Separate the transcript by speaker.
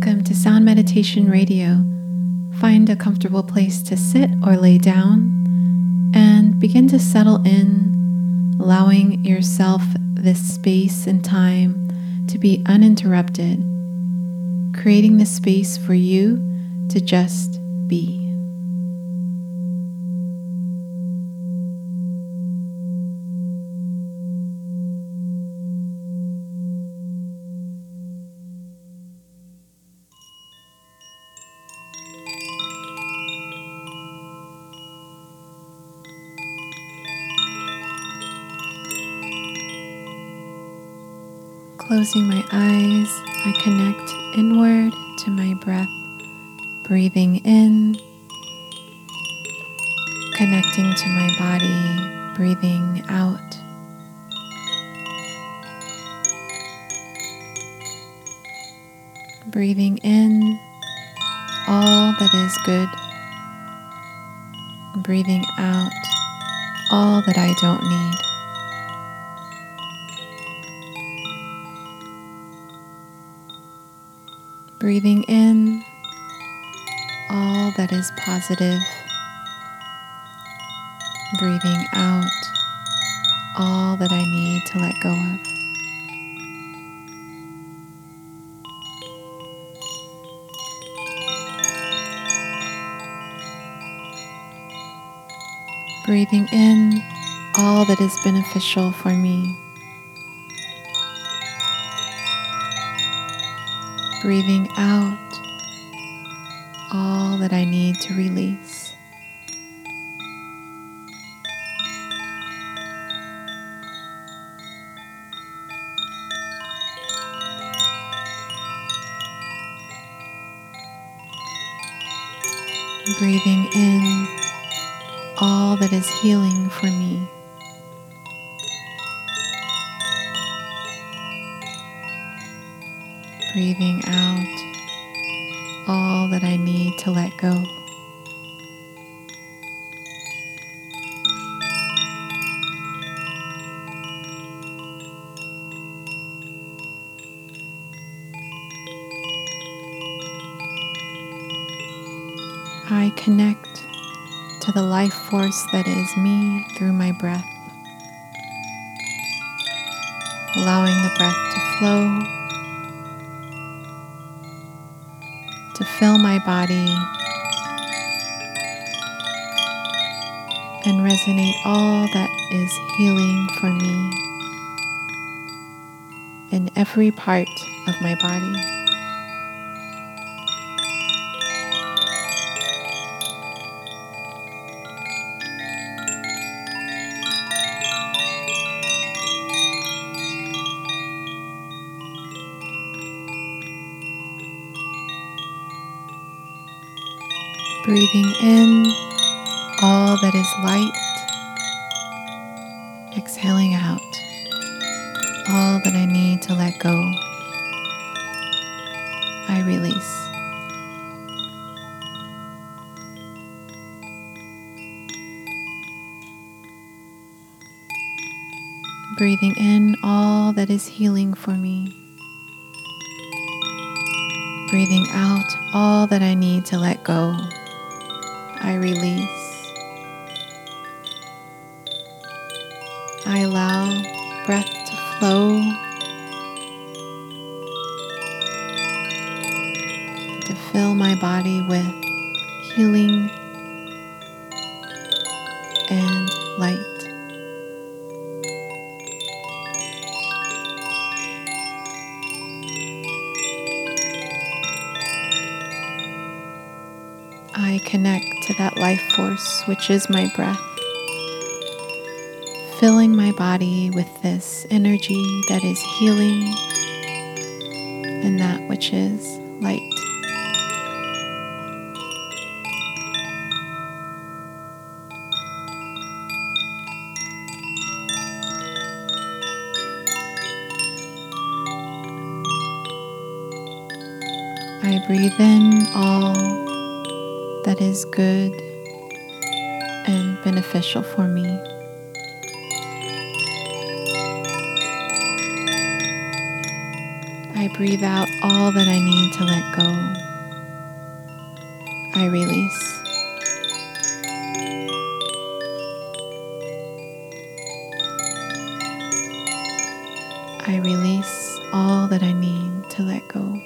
Speaker 1: Welcome to Sound Meditation Radio. Find a comfortable place to sit or lay down and begin to settle in, allowing yourself this space and time to be uninterrupted, creating the space for you to just be. Closing my eyes, I connect inward to my breath, breathing in, connecting to my body, breathing out. Breathing in all that is good, breathing out all that I don't need. Breathing in all that is positive, breathing out all that I need to let go of. Breathing in all that is beneficial for me. Breathing out all that I need to release. Breathing in all that is healing for me. Breathing out all that I need to let go. I connect to the life force that is me through my breath, allowing the breath to flow fill my body and resonate all that is healing for me in every part of my body. Breathing in all that is light, exhaling out all that I need to let go. I release. Breathing in all that is healing for me. Breathing out all that I need to let go. I release. I allow breath to flow, to fill my body with healing connect to that life force, which is my breath, filling my body with this energy that is healing and that which is light. I breathe in all that is good and beneficial for me. I breathe out all that I need to let go. I release. I release all that I need to let go.